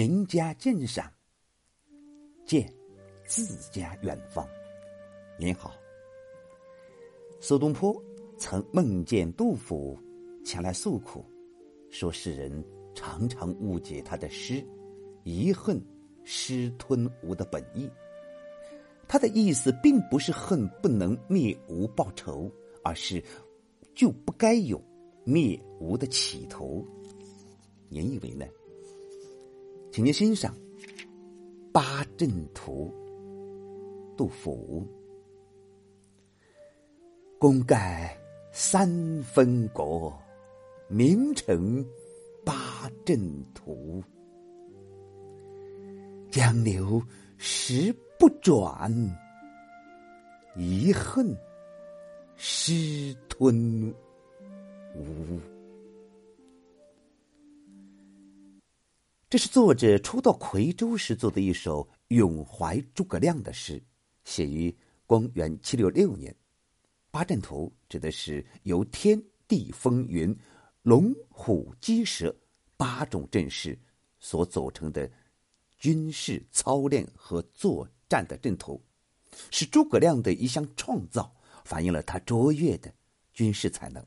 名家鉴赏，见自家远方。您好，苏东坡曾梦见杜甫前来诉苦，说世人常常误解他的诗“遗恨师吞吴”的本意。他的意思并不是恨不能灭吴报仇，而是就不该有灭吴的企图。您以为呢？请您欣赏《八阵图》，杜甫。功盖三分国，名成八阵图。江流石不转，遗恨失吞吴。这是作者初到夔州时做的一首咏怀诸葛亮的诗，写于公元七六六年。八阵图指的是由天地风云、龙虎鸡蛇八种阵势所组成的军事操练和作战的阵图，是诸葛亮的一项创造，反映了他卓越的军事才能。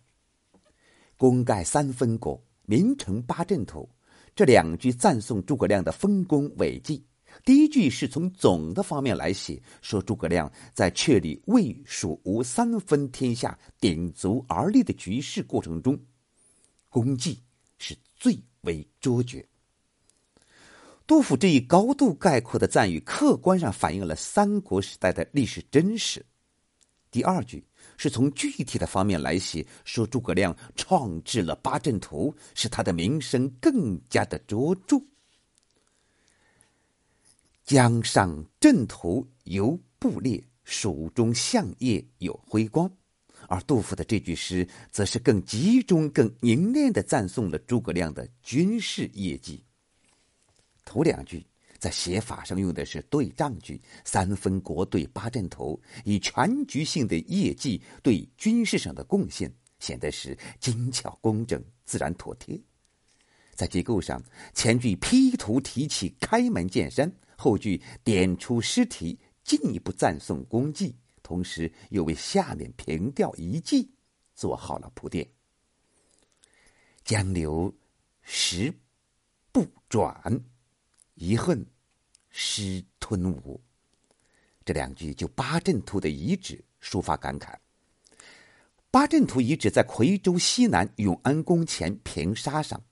功盖三分国，名成八阵图。这两句赞颂诸葛亮的丰功伟绩。第一句是从总的方面来写，说诸葛亮在确立魏、蜀、吴三分天下、鼎足而立的局势过程中，功绩是最为卓绝。杜甫这一高度概括的赞誉，客观上反映了三国时代的历史真实。第二句。是从具体的方面来写，说诸葛亮创制了八阵图，使他的名声更加的卓著。江上阵图犹布列，蜀中相业有辉光。而杜甫的这句诗，则是更集中、更凝练的赞颂了诸葛亮的军事业绩。头两句。在写法上用的是对仗句，三分国对八阵图，以全局性的业绩对军事上的贡献，显得是精巧工整、自然妥帖。在结构上，前句批图提起开门见山，后句点出诗题，进一步赞颂功绩，同时又为下面平调一记做好了铺垫。江流石不转，遗恨。师吞吴，这两句就八阵图的遗址抒发感慨。八阵图遗址在夔州西南永安宫前平沙上。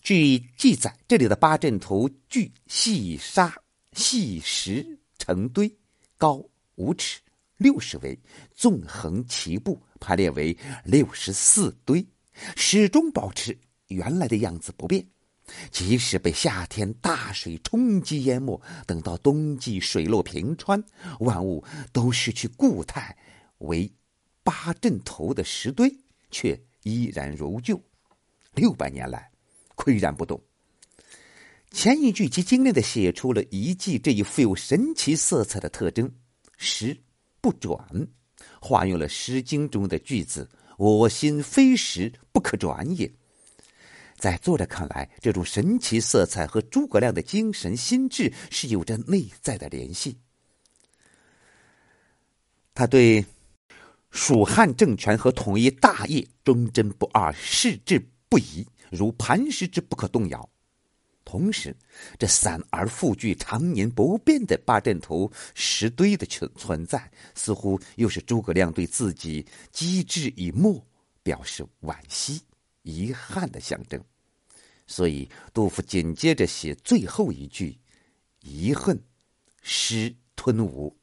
据记载，这里的八阵图据细沙细石成堆，高五尺六十围，纵横齐布，排列为六十四堆，始终保持原来的样子不变。即使被夏天大水冲击淹没，等到冬季水落平川，万物都失去固态，为八阵图的石堆却依然如旧。六百年来，岿然不动。前一句极精炼的写出了遗迹这一富有神奇色彩的特征：石不转，化用了《诗经》中的句子：“我心非石，不可转也。”在作者看来，这种神奇色彩和诸葛亮的精神心智是有着内在的联系。他对蜀汉政权和统一大业忠贞不二，矢志不移，如磐石之不可动摇。同时，这散而复聚、常年不变的八阵图石堆的存存在，似乎又是诸葛亮对自己机智已没表示惋惜。遗憾的象征，所以杜甫紧接着写最后一句：“遗恨失吞吴”，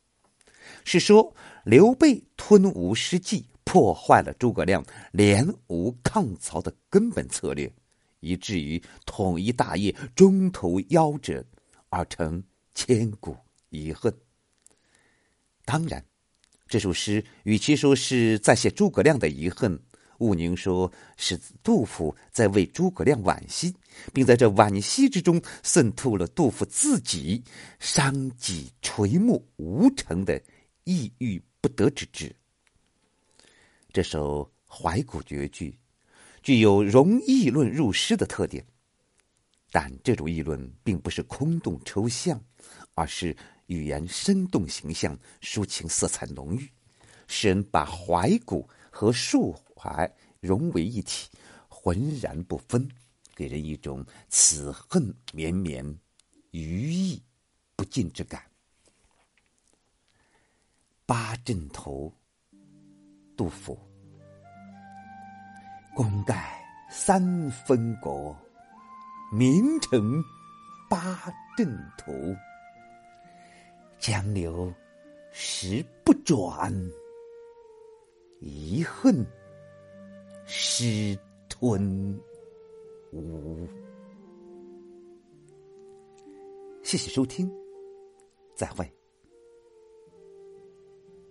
是说刘备吞吴失计，破坏了诸葛亮联吴抗曹的根本策略，以至于统一大业中途夭折，而成千古遗恨。当然，这首诗与其说是在写诸葛亮的遗恨。毋宁说是杜甫在为诸葛亮惋惜，并在这惋惜之中渗透了杜甫自己伤己垂暮无成的抑郁不得之志。这首怀古绝句具有融议论入诗的特点，但这种议论并不是空洞抽象，而是语言生动形象，抒情色彩浓郁。诗人把怀古和抒还融为一体，浑然不分，给人一种此恨绵绵、余意不尽之感。八阵图，杜甫。功盖三分国，名成八阵图。江流石不转，遗恨狮吞吴。谢谢收听，再会。